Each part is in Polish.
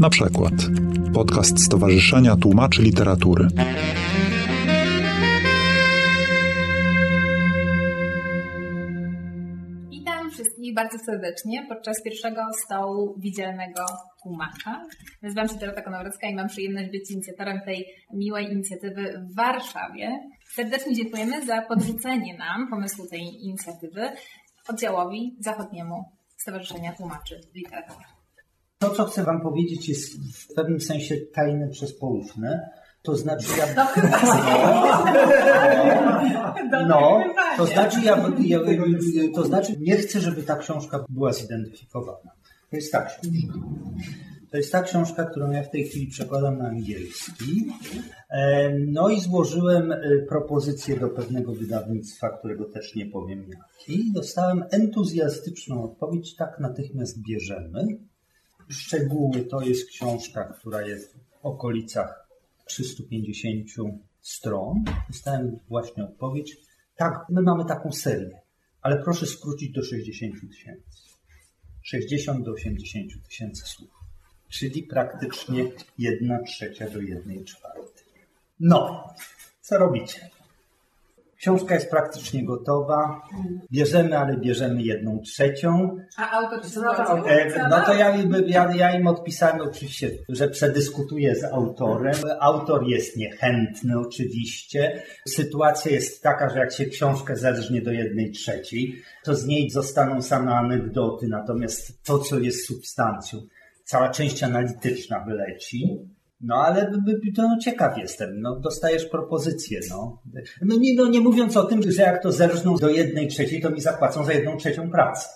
Na przykład podcast Stowarzyszenia Tłumaczy Literatury. Witam wszystkich bardzo serdecznie podczas pierwszego stołu widzialnego tłumacza. Nazywam się Dorota Konowrecka i mam przyjemność być inicjatorem tej miłej inicjatywy w Warszawie. Serdecznie dziękujemy za podrzucenie nam pomysłu tej inicjatywy oddziałowi zachodniemu Stowarzyszenia Tłumaczy Literatury. To, co chcę Wam powiedzieć, jest w pewnym sensie tajne przez poufne. To znaczy, ja. No, to znaczy, ja, ja, to znaczy, nie chcę, żeby ta książka była zidentyfikowana. To jest ta książka. To jest ta książka, którą ja w tej chwili przekładam na angielski. No i złożyłem e, propozycję do pewnego wydawnictwa, którego też nie powiem jaki. Dostałem entuzjastyczną odpowiedź, tak natychmiast bierzemy. Szczegóły to jest książka, która jest w okolicach 350 stron. Dostałem właśnie odpowiedź. Tak, my mamy taką serię, ale proszę skrócić do 60 tysięcy. 60 do 80 tysięcy słów. Czyli praktycznie 1 trzecia do 1 czwartej. No, co robicie? Książka jest praktycznie gotowa. Bierzemy, ale bierzemy jedną trzecią. A autor czy e, No to ja, ja, ja im odpisałem oczywiście, że przedyskutuję z autorem. Autor jest niechętny oczywiście. Sytuacja jest taka, że jak się książkę zerżnie do jednej trzeciej, to z niej zostaną same anegdoty, natomiast to, co jest substancją, cała część analityczna wyleci. No ale to no, ciekaw jestem, no dostajesz propozycję, no. No nie, no nie mówiąc o tym, że jak to zerżną do jednej trzeciej, to mi zapłacą za jedną trzecią pracę.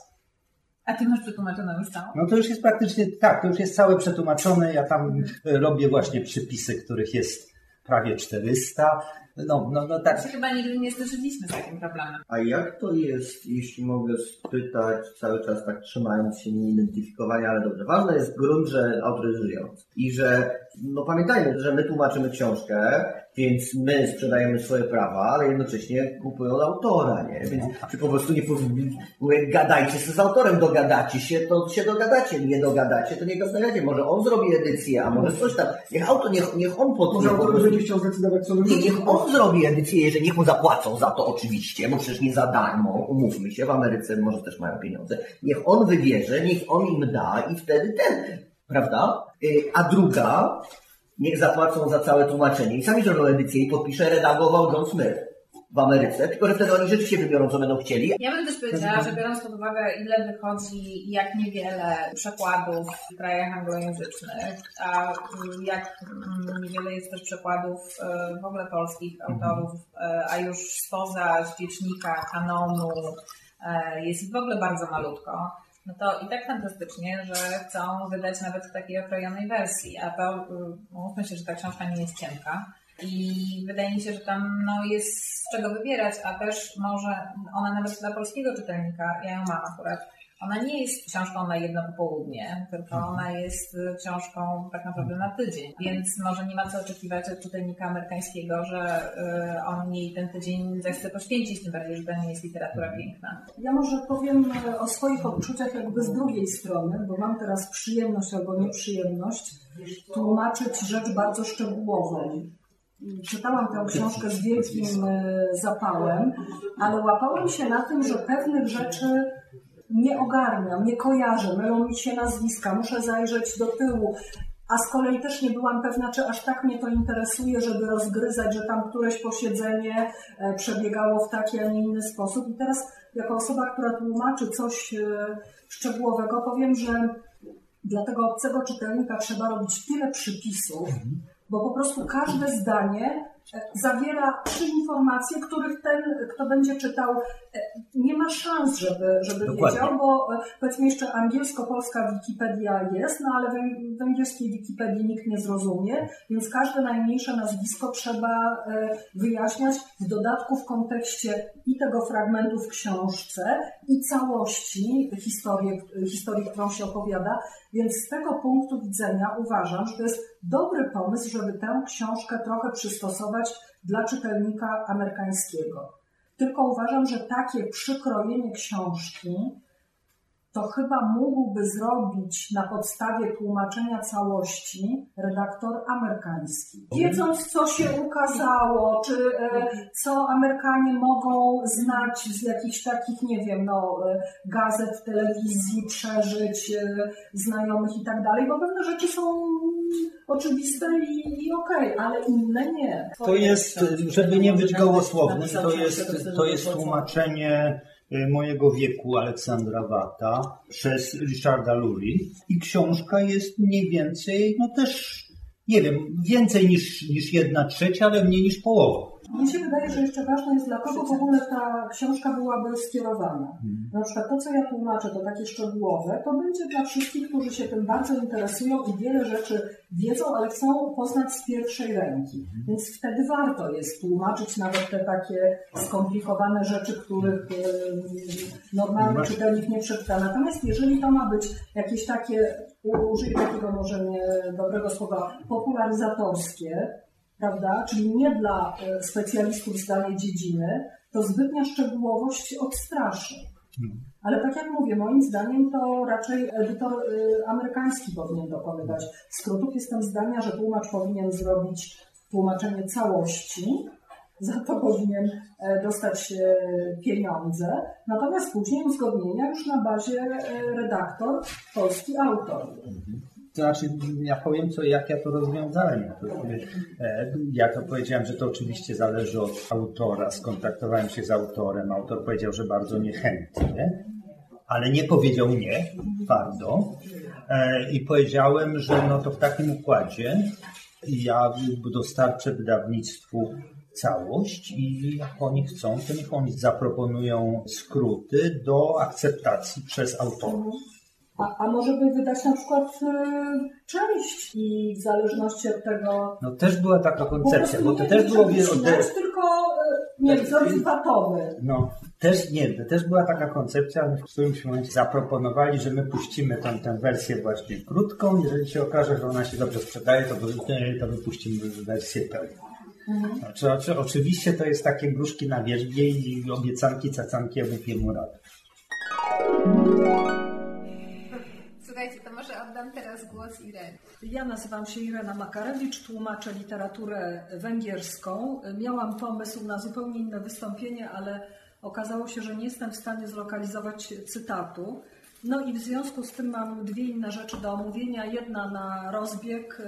A ty masz przetłumaczoną już całą? No to już jest praktycznie, tak, to już jest całe przetłumaczone, ja tam robię właśnie przypisy, których jest prawie 400, no, no, no tak. Się chyba nigdy nie zderzyliśmy z takim problemem. A jak to jest, jeśli mogę spytać, cały czas tak trzymając się nieidentyfikowania, ale dobrze. Ważne jest grunt, że autor jest żyjący. I że, no pamiętajmy, że my tłumaczymy książkę, więc my sprzedajemy swoje prawa, ale jednocześnie kupują autora, nie? Więc czy po prostu nie mówię, gadajcie się z autorem, dogadacie się, to się dogadacie, nie dogadacie, to nie gadacie. Może on zrobi edycję, a może coś tam. Niech autor, niech, niech on podniesie. Może autor będzie chciał zdecydować, co nie, Niech on zrobi edycję, jeżeli niech mu zapłacą za to oczywiście, bo przecież nie za darmo, umówmy się, w Ameryce może też mają pieniądze. Niech on wybierze, niech on im da i wtedy ten, prawda? Y, a druga, niech zapłacą za całe tłumaczenie. I sami zrobią edycję i podpisze, redagował John Smith w Ameryce, tylko że wtedy oni rzeczywiście wybiorą, co będą chcieli. Ja bym też powiedziała, że biorąc pod uwagę, ile wychodzi, jak niewiele przekładów w krajach anglojęzycznych, a jak niewiele jest też przekładów e, w ogóle polskich autorów, e, a już spoza świecznika, kanonu, e, jest w ogóle bardzo malutko no to i tak fantastycznie, że chcą wydać nawet w takiej okrojonej wersji, a to mówmy się, że ta książka nie jest cienka. I wydaje mi się, że tam no, jest z czego wybierać, a też może ona nawet dla polskiego czytelnika, ja ją mam akurat, ona nie jest książką na jedno popołudnie, tylko mhm. ona jest y, książką tak naprawdę na tydzień. Więc może nie ma co oczekiwać od czytelnika amerykańskiego, że y, on jej ten tydzień zechce poświęcić, tym bardziej, że to nie jest literatura mhm. piękna. Ja może powiem e, o swoich odczuciach jakby z drugiej strony, bo mam teraz przyjemność albo nieprzyjemność tłumaczyć rzecz bardzo szczegółową. Czytałam tę książkę z wielkim zapałem, ale łapałam się na tym, że pewnych rzeczy nie ogarniam, nie kojarzę, mylą mi się nazwiska, muszę zajrzeć do tyłu. A z kolei też nie byłam pewna, czy aż tak mnie to interesuje, żeby rozgryzać, że tam któreś posiedzenie e, przebiegało w taki, a nie inny sposób. I teraz, jako osoba, która tłumaczy coś e, szczegółowego, powiem, że dla tego obcego czytelnika trzeba robić tyle przypisów, bo po prostu każde zdanie zawiera trzy informacje, których ten, kto będzie czytał, e, nie ma szans, żeby, żeby wiedział, bo e, powiedzmy jeszcze angielsko-polska Wikipedia jest, no ale w angielskiej Wikipedii nikt nie zrozumie, więc każde najmniejsze nazwisko trzeba e, wyjaśniać w dodatku w kontekście i tego fragmentu w książce, i całości historii, historii którą się opowiada, więc z tego punktu widzenia uważam, że to jest dobry pomysł, żeby tę książkę trochę przystosować dla czytelnika amerykańskiego. Tylko uważam, że takie przykrojenie książki to chyba mógłby zrobić na podstawie tłumaczenia całości redaktor amerykański. Wiedząc, co się ukazało, czy e, co Amerykanie mogą znać z jakichś takich, nie wiem, no, e, gazet, telewizji, przeżyć e, znajomych i tak dalej, bo pewne rzeczy są oczywiste i, i okej, okay, ale inne nie. To jest, żeby nie być gołosłownym, to jest, to jest tłumaczenie mojego wieku Aleksandra Wata przez Richarda Lurie i książka jest mniej więcej, no też, nie wiem, więcej niż, niż jedna trzecia, ale mniej niż połowa. Mnie się wydaje, że jeszcze ważne jest, dla kogo w ogóle ta książka byłaby skierowana. Hmm. Na przykład to, co ja tłumaczę, to takie szczegółowe, to będzie dla wszystkich, którzy się tym bardzo interesują i wiele rzeczy wiedzą, ale chcą poznać z pierwszej ręki. Hmm. Więc wtedy warto jest tłumaczyć nawet te takie skomplikowane rzeczy, których normalny czytelnik nie przeczyta. Natomiast jeżeli to ma być jakieś takie, użyję takiego może nie dobrego słowa, popularyzatorskie, prawda? Czyli nie dla e, specjalistów z danej dziedziny, to zbytnia szczegółowość odstraszy. Hmm. Ale tak jak mówię, moim zdaniem to raczej edytor e, amerykański powinien dokonywać skrótów. Jestem zdania, że tłumacz powinien zrobić tłumaczenie całości, za to powinien e, dostać pieniądze, natomiast później uzgodnienia już na bazie redaktor, polski autor. Mhm. To znaczy, ja powiem, co, jak ja to rozwiązałem. Ja to, e, ja to powiedziałem, że to oczywiście zależy od autora. Skontaktowałem się z autorem. Autor powiedział, że bardzo niechętnie, ale nie powiedział nie, twardo. E, I powiedziałem, że no to w takim układzie ja dostarczę wydawnictwu całość i jak oni chcą, to niech oni zaproponują skróty do akceptacji przez autorów. A, a może by wydać na przykład y, część i w zależności od tego... No też była taka koncepcja, bo to też było... Nie tylko, y, nie wiem, tak, wzorowy No, też nie, to też była taka koncepcja, w którymś momencie zaproponowali, że my puścimy tam tę wersję właśnie krótką, jeżeli się okaże, że ona się dobrze sprzedaje, to, to wypuścimy wersję pełną. Mhm. Znaczy, oczywiście to jest takie gruszki na wierzbie i obiecanki, cacanki, ja wypiemu radę. Słuchajcie, to może oddam teraz głos Irenie. Ja nazywam się Irena Makarewicz, tłumaczę literaturę węgierską. Miałam pomysł na zupełnie inne wystąpienie, ale okazało się, że nie jestem w stanie zlokalizować cytatu. No i w związku z tym mam dwie inne rzeczy do omówienia. Jedna na rozbieg,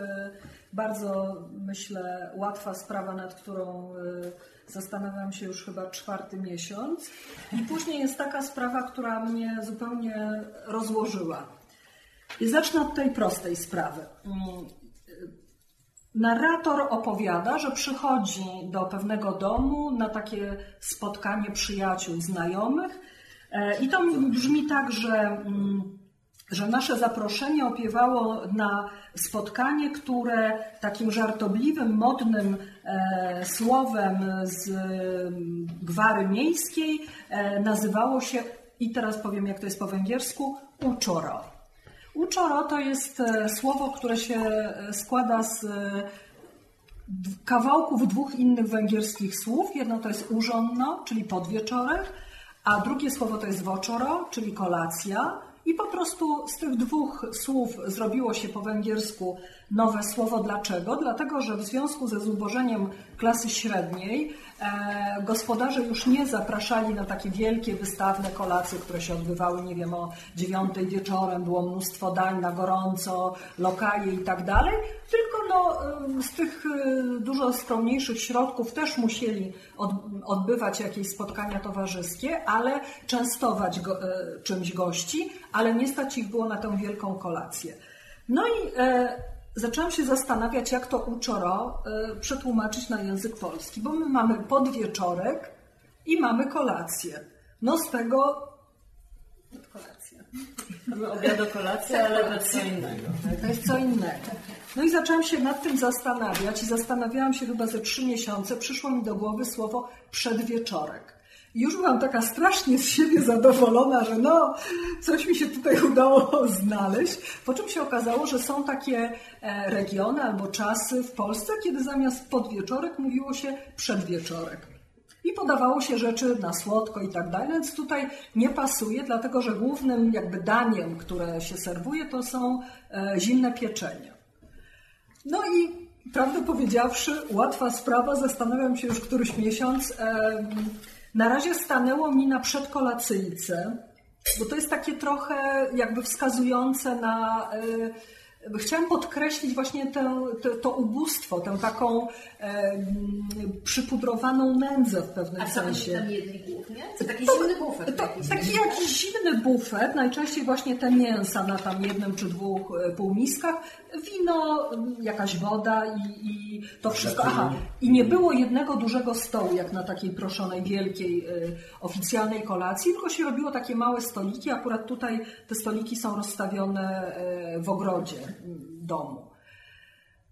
bardzo myślę łatwa sprawa, nad którą y, zastanawiam się już chyba czwarty miesiąc. I później jest taka sprawa, która mnie zupełnie rozłożyła. I zacznę od tej prostej sprawy. Mm, narrator opowiada, że przychodzi do pewnego domu na takie spotkanie przyjaciół, znajomych. E, I to brzmi tak, że, mm, że nasze zaproszenie opiewało na spotkanie, które takim żartobliwym, modnym e, słowem z gwary miejskiej e, nazywało się, i teraz powiem jak to jest po węgiersku, uczoro. Uczoro to jest e, słowo, które się składa z kawałków dwóch innych węgierskich słów. Jedno to jest urządno, czyli podwieczorek, a drugie słowo to jest woczoro, czyli kolacja. I po prostu z tych dwóch słów zrobiło się po węgiersku nowe słowo. Dlaczego? Dlatego, że w związku ze zubożeniem klasy średniej e, gospodarze już nie zapraszali na takie wielkie wystawne kolacje, które się odbywały, nie wiem, o dziewiątej wieczorem, było mnóstwo dań na gorąco, lokaje i tak dalej, tylko no, z tych e, dużo skromniejszych środków też musieli od, odbywać jakieś spotkania towarzyskie, ale częstować go, e, czymś gości, ale nie stać ich było na tę wielką kolację. No i e, zaczęłam się zastanawiać, jak to uczoro y, przetłumaczyć na język polski, bo my mamy podwieczorek i mamy kolację. No z tego kolacja. Mamy obiad kolację, ale to co innego. To jest co innego. No i zaczęłam się nad tym zastanawiać i zastanawiałam się chyba ze trzy miesiące. Przyszło mi do głowy słowo przedwieczorek już byłam taka strasznie z siebie zadowolona, że no, coś mi się tutaj udało znaleźć. Po czym się okazało, że są takie e, regiony albo czasy w Polsce, kiedy zamiast podwieczorek mówiło się przedwieczorek. I podawało się rzeczy na słodko i tak dalej, więc tutaj nie pasuje, dlatego że głównym jakby daniem, które się serwuje, to są e, zimne pieczenie. No i prawdę powiedziawszy, łatwa sprawa, zastanawiam się już któryś miesiąc. Na razie stanęło mi na przedkolacyjce, bo to jest takie trochę jakby wskazujące na. e, Chciałam podkreślić właśnie tę, te, to ubóstwo, tę taką em, przypudrowaną nędzę w pewnym A sensie. tam jedli głównie? To taki zimny bufet To, jakiś. taki jakiś zimny bufet, najczęściej właśnie te mięsa na tam jednym czy dwóch e, półmiskach, wino, m, jakaś woda i, i to wszystko. Aha, i nie było jednego dużego stołu, jak na takiej proszonej, wielkiej, e, oficjalnej kolacji, tylko się robiło takie małe stoliki. Akurat tutaj te stoliki są rozstawione e, w ogrodzie m, domu.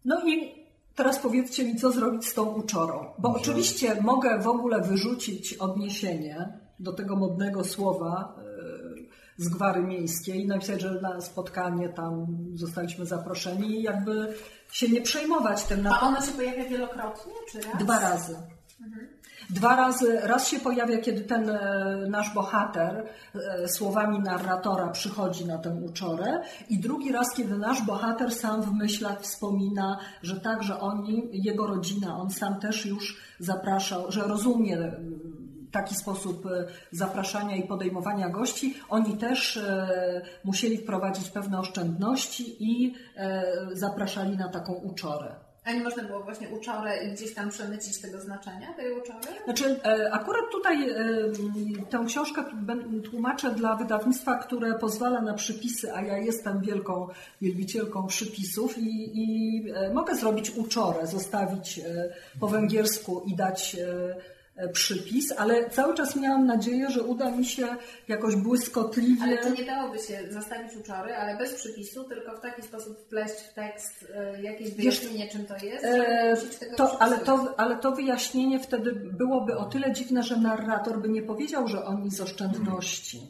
No i teraz powiedzcie mi, co zrobić z tą uczorą. Bo oczywiście mogę w ogóle wyrzucić odniesienie do tego modnego słowa e, z gwary miejskiej i napisać, że na spotkanie tam zostaliśmy zaproszeni i jakby się nie przejmować tym. A ono się pojawia wielokrotnie, czy raz? Dwa razy. Dwa razy, raz się pojawia, kiedy ten e, nasz bohater e, słowami narratora przychodzi na tę uczorę i drugi raz, kiedy nasz bohater sam w myślach wspomina, że tak, że oni, jego rodzina, on sam też już zapraszał, że rozumie mm, taki sposób e, zapraszania i podejmowania gości. Oni też e, musieli wprowadzić pewne oszczędności i e, zapraszali na taką uczorę. A nie można było właśnie uczorę i gdzieś tam przemycić tego znaczenia, tej uczory? Znaczy, e, akurat tutaj e, tę książkę tłumaczę dla wydawnictwa, które pozwala na przypisy, a ja jestem wielką wielbicielką przypisów i, i e, mogę zrobić uczorę, zostawić po węgiersku i dać przypis, ale cały czas miałam nadzieję, że uda mi się jakoś błyskotliwie... Ale czy nie dałoby się zostawić uczory, ale bez przypisu, tylko w taki sposób wpleść w tekst e, jakieś wyjaśnienie, czym to jest? E, To, ale, to, ale to wyjaśnienie wtedy byłoby o tyle dziwne, że narrator by nie powiedział, że oni z oszczędności.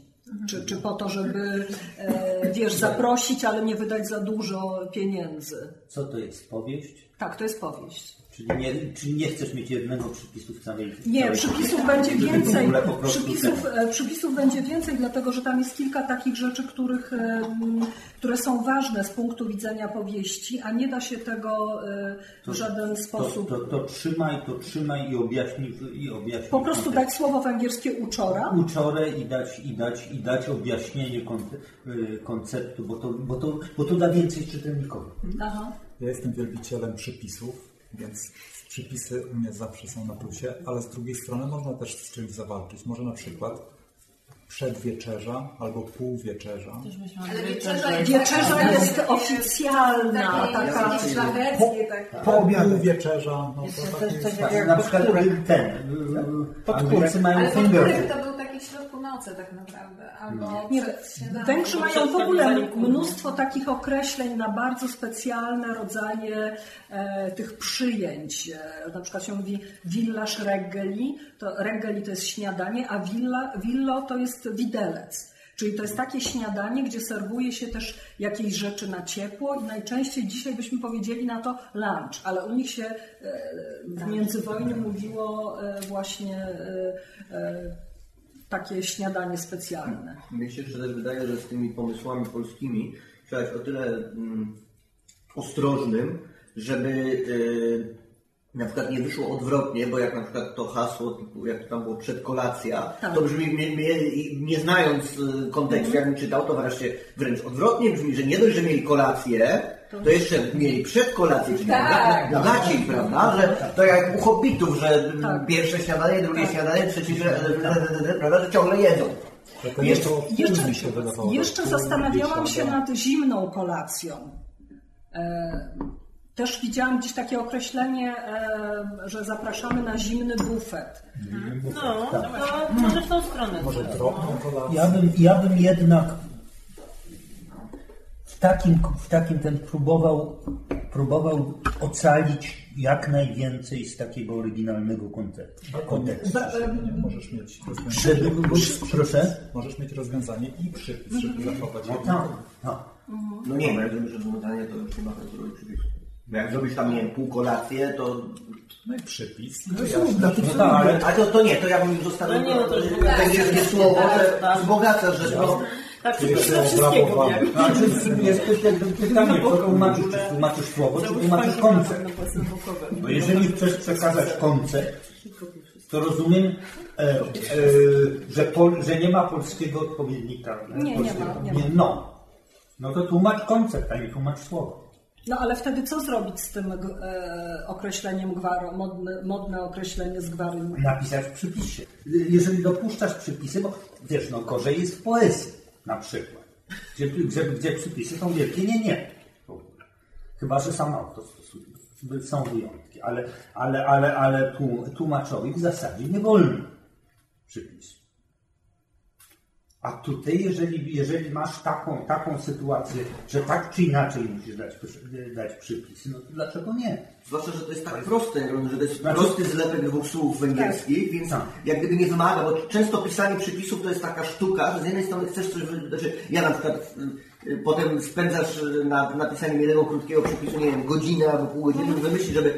Czy, czy po to, żeby, e, wiesz, zaprosić, ale nie wydać za dużo pieniędzy. Co to jest? Powieść? Tak, to jest powieść. Czyli nie, czyli nie chcesz mieć jednego przypisu w całej Nie, całej przypisów będzie więcej. Przypisów, e, przypisów będzie więcej, dlatego że tam jest kilka takich rzeczy, których, em, które są ważne z punktu widzenia powieści, a nie da się tego e, w żaden sposób. To, to, to trzymaj, to trzymaj i objaśnij. I objaśnij Po prostu kontekst. dać słowo węgierskie uczora. uczorę i dać, i dać, i dać objaśnienie konceptu, bo to, bo, to, bo to da więcej czytelnikowi. Aha. Ja jestem wielbicielem przypisów, więc przypisy u mnie zawsze są na plusie, ale z drugiej strony można też z czymś zawalczyć. Może na przykład przedwieczerza albo półwieczerza. Ale wieczerza jest Wieczerza taka- jest oficjalna, takie taka. szlacheckie, tak. Półwieczerza, no to takie jest... Tak, na przykład ten. y, Anglicy mają Ale nocy tak naprawdę, albo Nie. Węgrzy mają w ogóle mnóstwo takich określeń na bardzo specjalne rodzaje e, tych przyjęć. E, na przykład się mówi villaż reggeli, to reggeli to jest śniadanie, a villa, villo to jest widelec. Czyli to jest takie śniadanie, gdzie serwuje się też jakieś rzeczy na ciepło i najczęściej dzisiaj byśmy powiedzieli na to lunch, ale u nich się e, w międzywojniu mówiło e, właśnie e, takie śniadanie specjalne. Mnie się jeszcze też wydaje, że z tymi pomysłami polskimi trzeba być o tyle mm, ostrożnym, żeby y, na przykład nie wyszło odwrotnie, bo jak na przykład to hasło, typu, jak to tam było przedkolacja, Tak. to brzmi, mnie, mnie, nie znając y, kontekstu, jakbym czytał, to wreszcie wręcz odwrotnie brzmi, że nie dość, że mieli kolację, to jeszcze mieli przedkolację, czyli Tak. bogaci, prawda? Że to jak u hobbitów, że Tak. pierwsze śniadanie, drugie śniadanie, trzecie, że, prawda, że ciągle jedzą. Jeszcze, jeszcze, jeszcze tak, zastanawiałam się nad zimną kolacją. Też widziałam gdzieś takie określenie, e, że zapraszamy na zimny bufet. No, to może w tą stronę. Może drobną kolację. Ja bym, ja bym jednak w takim, w takim ten próbował, próbował ocalić jak najwięcej z takiego oryginalnego kontekstu. e, Możesz mieć rozwiązanie, proszę? możesz mieć rozwiązanie i przypis, żeby zachować No, tak, tak. No nie, ale żeby rozwiązanie to już nie ma robić przypisu. Jak zrobisz tam, nie wiem, pół kolację, to... No i przypis. No, wyjaśnię. No tak, ale A to, to nie, to ja bym zostawił No nie, no to już to węgierskie słowo, tak, że tak. wzbogaca, że to... Tak, to wszystkiego wiem. Znaczy, jest to pytanie, co tłumaczysz, czy tłumaczysz słowo, czy tłumaczysz koncept. Bo jeżeli chcesz przekazać koncept, to rozumiem, e, e, że, pol, że nie ma polskiego odpowiednika. Nie, nie polskiego. ma, nie ma. no. no to tłumacz koncept, a nie tłumacz słowo. No ale wtedy co zrobić z tym e, określeniem gwaro, modne, modne określenie z gwary? Napisać w przypisie. Jeżeli dopuszczasz przypisy, bo wiesz, no gorzej jest w poezji na przykład, gdzie, gdzie, gdzie przypisy są wielkie, nie, nie. Chyba, że sam autor stosuje. Są wyjątki, ale, ale, ale, ale tłum- tłumaczowi w zasadzie nie wolno przypisu. A tutaj, jeżeli, jeżeli masz taką, taką sytuację, że tak czy inaczej musisz dać, dać przypis, no to dlaczego nie? Zwłaszcza, że to jest tak proste, że to jest Znaczy- prosty zlepek dwóch słów węgierskich, więc Tak. jak gdyby nie wymaga, bo często pisanie przypisów to jest taka sztuka, że z jednej strony chcesz coś, znaczy ja na przykład y, y, potem spędzasz y, nad napisaniem jednego krótkiego przypisu, nie wiem, godzinę albo pół godziny, wymyślić, żeby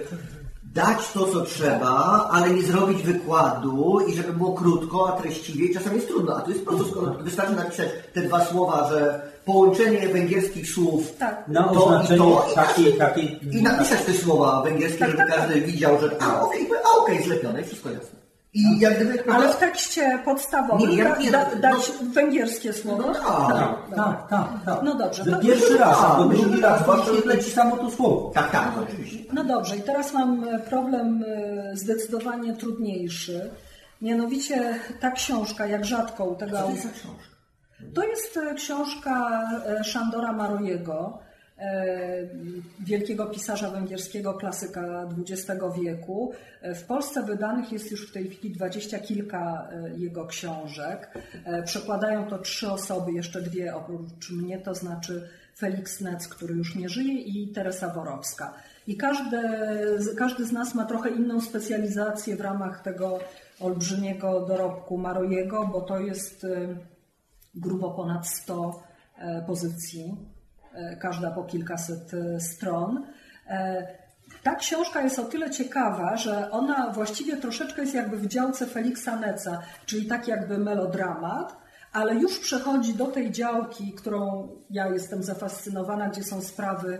dać to, co trzeba, ale nie zrobić wykładu i żeby było krótko, a treściwie i czasami jest trudno, a tu jest prosto, skoro wystarczy napisać te dwa słowa, że połączenie węgierskich słów Tak. Na to i oznaczenie to i napisać- takiej, i napisać te słowa węgierskie, Tak, żeby tak, każdy widział, że a okej, a okej, zlepione i wszystko jasne. I jak gdyby... Ale w tekście podstawowym Nie, ja- da, nie, da, no- dać węgierskie słowo? No tak. Dobra. Tak, tak, tak. No dobrze, to- Pierwszy raz, a Tak, drugi raz zwłaszcza, że- wyświetlę ci samo to słowo. Tak, tak, oczywiście. No dobrze, i teraz mam e, problem e, zdecydowanie trudniejszy. Mianowicie ta książka, jak rzadko u tego Co to jest za książka? To jest e, książka Szandora Marojego, wielkiego pisarza węgierskiego, klasyka XX wieku. E, W Polsce wydanych jest już w tej chwili dwadzieścia kilka e, jego książek. E, Przekładają to trzy osoby, jeszcze dwie oprócz mnie, to znaczy Felix Nec, który już nie żyje i Teresa Worowska. I każdy, każdy z nas ma trochę inną specjalizację w ramach tego olbrzymiego dorobku Marojego, bo to jest e, grubo ponad 100 e, pozycji, e, każda po kilkaset e, stron. E, Ta książka jest o tyle ciekawa, że ona właściwie troszeczkę jest jakby w działce Feliksa Neca, czyli tak jakby melodramat, ale już przechodzi do tej działki, którą ja jestem zafascynowana, gdzie są sprawy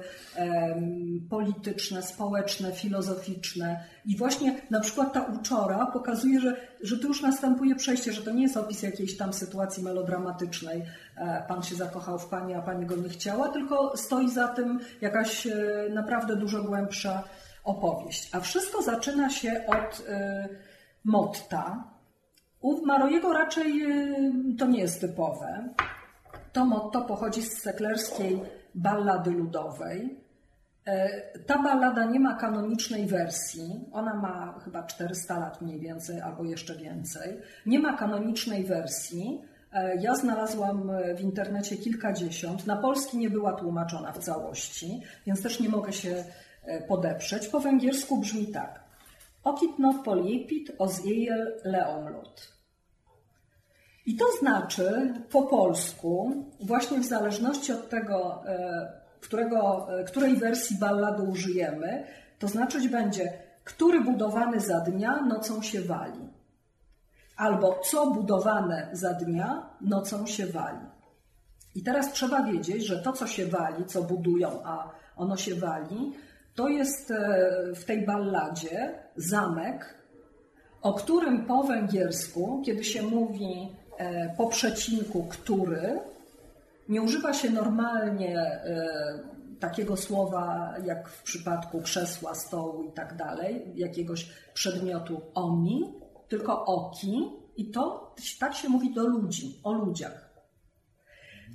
polityczne, społeczne, filozoficzne. I właśnie na przykład ta uczora pokazuje, że, że tu już następuje przejście, że to nie jest opis jakiejś tam sytuacji melodramatycznej. E, Pan się zakochał w pani, a pani go nie chciała, tylko stoi za tym jakaś e, naprawdę dużo głębsza opowieść. A wszystko zaczyna się od e, motta, u Marojego raczej y, to nie jest typowe. To motto pochodzi z seklerskiej ballady ludowej. E, Ta ballada nie ma kanonicznej wersji. Ona ma chyba 400 lat mniej więcej, albo jeszcze więcej. Nie ma kanonicznej wersji. E, Ja znalazłam w internecie kilkadziesiąt. Na polski nie była tłumaczona w całości, więc też nie mogę się e, podeprzeć. Po węgiersku brzmi tak. Okit not poliepit ozjejel leomlot. I to znaczy po polsku, właśnie w zależności od tego, e, którego, e, której wersji ballady użyjemy, to znaczyć będzie, który budowany za dnia nocą się wali. Albo co budowane za dnia nocą się wali. I teraz trzeba wiedzieć, że to, co się wali, co budują, a ono się wali, to jest e, w tej balladzie zamek, o którym po węgiersku, kiedy się mówi po przecinku który, nie używa się normalnie e, takiego słowa jak w przypadku krzesła, stołu i tak dalej, jakiegoś przedmiotu oni, tylko oki i to tak się mówi do ludzi, o ludziach.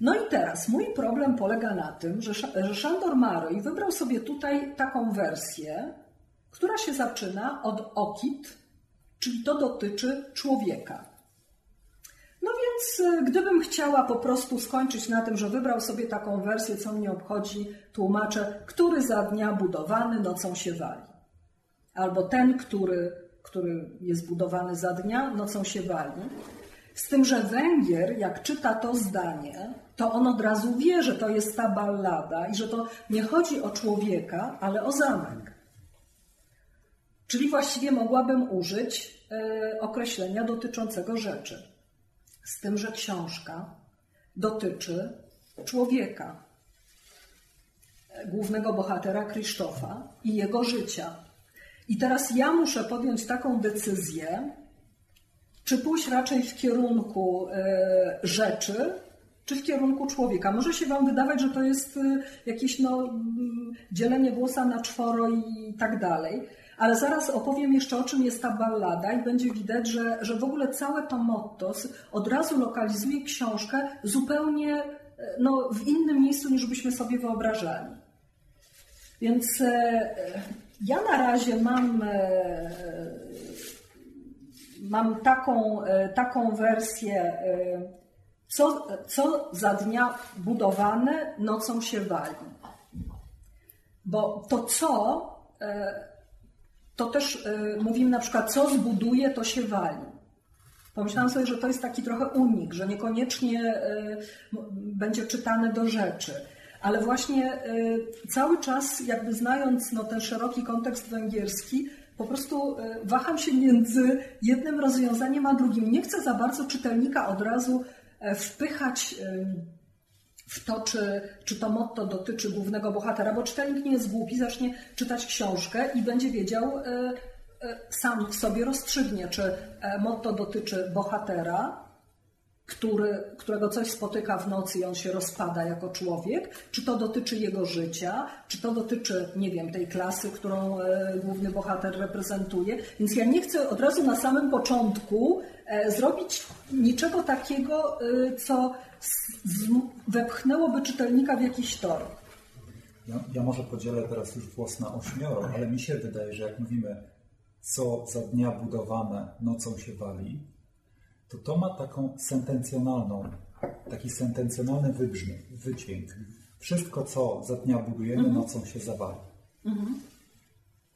No i teraz mój problem polega na tym, że, Sz- że Szandor Maroj wybrał sobie tutaj taką wersję, która się zaczyna od okit, czyli to dotyczy człowieka. Więc e, gdybym chciała po prostu skończyć na tym, że wybrał sobie taką wersję, co mnie obchodzi, tłumaczę, który za dnia budowany nocą się wali. Albo ten, który, który jest budowany za dnia, nocą się wali. Z tym, że Węgier, jak czyta to zdanie, to on od razu wie, że to jest ta ballada i że to nie chodzi o człowieka, ale o zamek. Czyli właściwie mogłabym użyć e, określenia dotyczącego rzeczy. Z tym, że książka dotyczy człowieka, głównego bohatera Krzysztofa i jego życia. I teraz ja muszę podjąć taką decyzję, czy pójść raczej w kierunku e, rzeczy, czy w kierunku człowieka. Może się Wam wydawać, że to jest e, jakieś no, mm, dzielenie włosa na czworo i tak dalej, ale zaraz opowiem jeszcze o czym jest ta ballada i będzie widać, że, że w ogóle całe to motto od razu lokalizuje książkę zupełnie e, no, w innym miejscu niż byśmy sobie wyobrażali. Więc e, ja na razie mam, e, mam taką, taką wersję, co, co za dnia budowane, nocą się wali. Bo to co, to też e, mówimy na przykład, co zbuduje, to się wali. Pomyślałam sobie, że to jest taki trochę unik, że niekoniecznie m- będzie czytane do rzeczy. Ale właśnie e, cały czas, jakby znając no, ten szeroki kontekst węgierski, po prostu e, waham się między jednym rozwiązaniem a drugim. Nie chcę za bardzo czytelnika od razu e, wpychać w to, czy, czy to motto dotyczy głównego bohatera, bo czytelnik nie jest głupi, zacznie czytać książkę i będzie wiedział, e, e, sam w sobie rozstrzygnie, czy e, motto dotyczy bohatera, który, którego coś spotyka w nocy i on się rozpada jako człowiek, czy to dotyczy jego życia, czy to dotyczy, nie wiem, tej klasy, którą główny bohater reprezentuje. Więc ja nie chcę od razu na samym początku zrobić niczego takiego, co wepchnęłoby czytelnika w jakiś tor. Ja, ja może podzielę teraz już włos na ośmioro, ale mi się wydaje, że jak mówimy co za dnia budowane, nocą się wali, to to ma taką sentencjonalną, taki sentencjonalny wybrzmień, wydźwięk. Wszystko, co za dnia budujemy, nocą się zawali.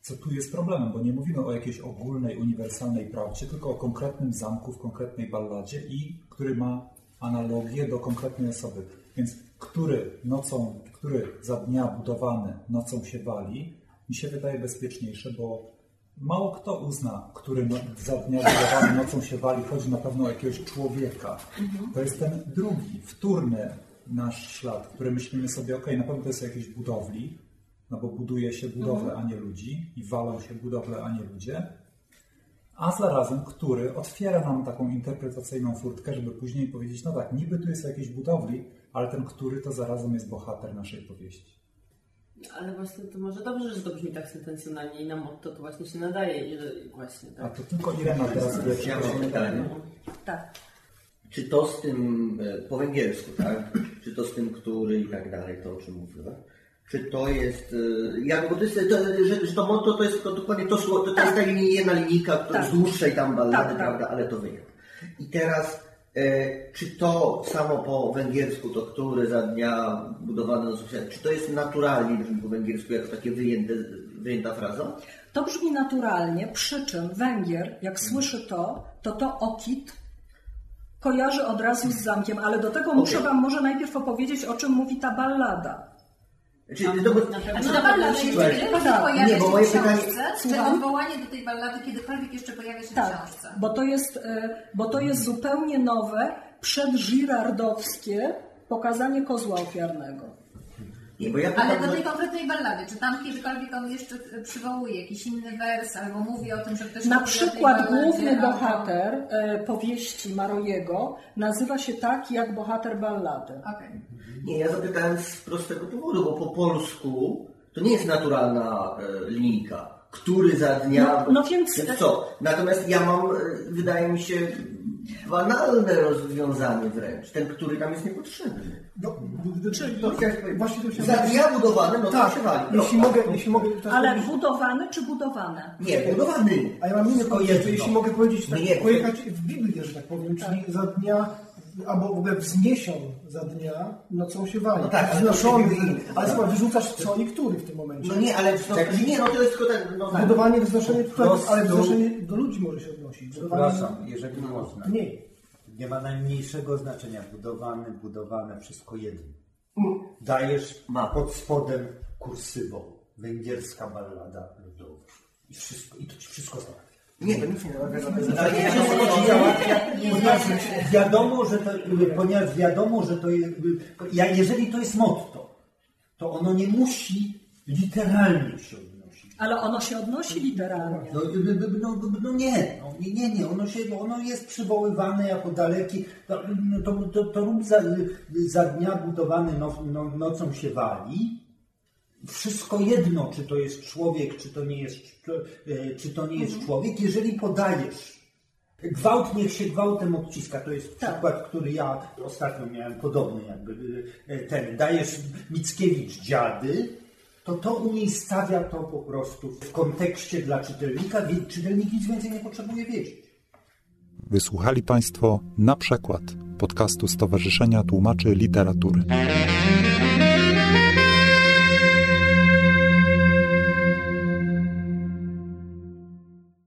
Co tu jest problemem, bo nie mówimy o jakiejś ogólnej, uniwersalnej prawdzie, tylko o konkretnym zamku w konkretnej balladzie i który ma analogię do konkretnej osoby. Więc który nocą, który za dnia budowany nocą się wali, mi się wydaje bezpieczniejsze, bo mało kto uzna, który no, za dnia budowany nocą się wali, chodzi na pewno o jakiegoś człowieka. To jest ten drugi, wtórny nasz ślad, który myślimy sobie, ok, na pewno to jest o jakiejś budowli, no bo buduje się budowlę, a nie ludzi i walą się budowlę, a nie ludzie, a zarazem, który otwiera nam taką interpretacyjną furtkę, żeby później powiedzieć, no tak, niby tu jest o jakiejś budowli, ale ten który to zarazem jest bohater naszej powieści. Ale właśnie to może dobrze, że to brzmi tak sentencjonalnie i na motto to właśnie się nadaje i że właśnie A tak. to tylko Irena teraz wie, czy Ja to mam pytanie. Tak. Czy to z tym e, po węgiersku, tak? Czy to z tym, który i tak dalej, to o czym mówiłem? Czy to jest, e, jak, bo to jest, to, że, że to motto to jest to, dokładnie to, słowo- to, to jest ta linii- jedna linijka, która Tak. jest dłuższej tam ballady, Tak, tak. prawda, ale to wyjął. I teraz, e, czy to samo po węgiersku, to który za dnia budowano na sukces, czy to jest naturalnie brzmi po węgiersku, jako takie wyjęte, wyjęta fraza? To brzmi naturalnie, przy czym Węgier, jak słyszy to, to to okit kojarzy od razu z zamkiem, ale do tego muszę Wam może najpierw opowiedzieć, o czym mówi ta ballada. Czy, to, Na A pewno czy ta ballada jeszcze Słuchaj, kiedykolwiek tak, pojawia nie, bo się moje w książce? pytanie- Czy odwołanie do tej ballady kiedykolwiek jeszcze pojawia się w Tak, książce? bo to jest, e, bo to jest zupełnie nowe, przedżirardowskie pokazanie kozła ofiarnego. Nie, bo ja Ale do tej konkretnej ballady, czy tam kiedykolwiek on jeszcze e, przywołuje jakiś inny wers, albo mówi o tym, że ktoś Na przykład balladzie, główny albo- bohater e, powieści Marojego nazywa się tak jak bohater ballady. Okej. Nie, ja zapytałem z prostego powodu, bo po polsku to nie jest naturalna e, linijka. Który za dnia. No- no więc- co? Natomiast ja mam, wydaje mi się, banalne rozwiązanie wręcz. Ten, który tam jest niepotrzebny. No, to powiedzieć. Właśnie to chciałem Za dnia budowany, no to Tak, się wali. jeśli No. mogę, jeśli mogę Ale powiedzieć- budowane czy budowane? Nie, budowany. A ja mam koncept, jedno. jeśli mogę powiedzieć, tak, Nie, nie, pojechać w Biblię, że tak powiem, czyli za dnia, albo w ogóle wzniesią za dnia, nocą się wali. No tak, ale Wznoszony, ale zobacz, wyrzucasz co i który w tym momencie. No nie, ale no, nie, no to jest tylko ten. No, tak. Budowanie, wznoszenie, prostu- ale wznoszenie do ludzi może się odnosić. Budowanie Przepraszam, jeżeli można. mniej. Nie ma najmniejszego znaczenia. Budowany, budowane, wszystko jedno. Dajesz Ma. pod spodem kursywą. Węgierska ballada ludowa. I wszystko, i to ci wszystko załatwia. Nie, to nic nie. Ale nie ponieważ wiadomo, że to, ponieważ wiadomo, że to jest, jeżeli to jest motto, to ono nie musi literalnie się odnosić. Ale ono się odnosi literalnie. No, no, no, no nie, no, nie, nie, nie, ono, się, ono jest przywoływane jako daleki, to, to, to, to rób za, za dnia budowany noc, no, nocą się wali, wszystko jedno, czy to jest człowiek, czy to nie jest, e, czy to nie jest człowiek, jeżeli podajesz. Gwałt niech się gwałtem odciska. To jest przykład, który ja ostatnio miałem podobny jakby e, ten. Dajesz Mickiewicz dziady, to to umiejscawia to po prostu w kontekście dla czytelnika. Czytelnik nic więcej nie potrzebuje wiedzieć. Wysłuchali Państwo na przykład podcastu Stowarzyszenia Tłumaczy Literatury.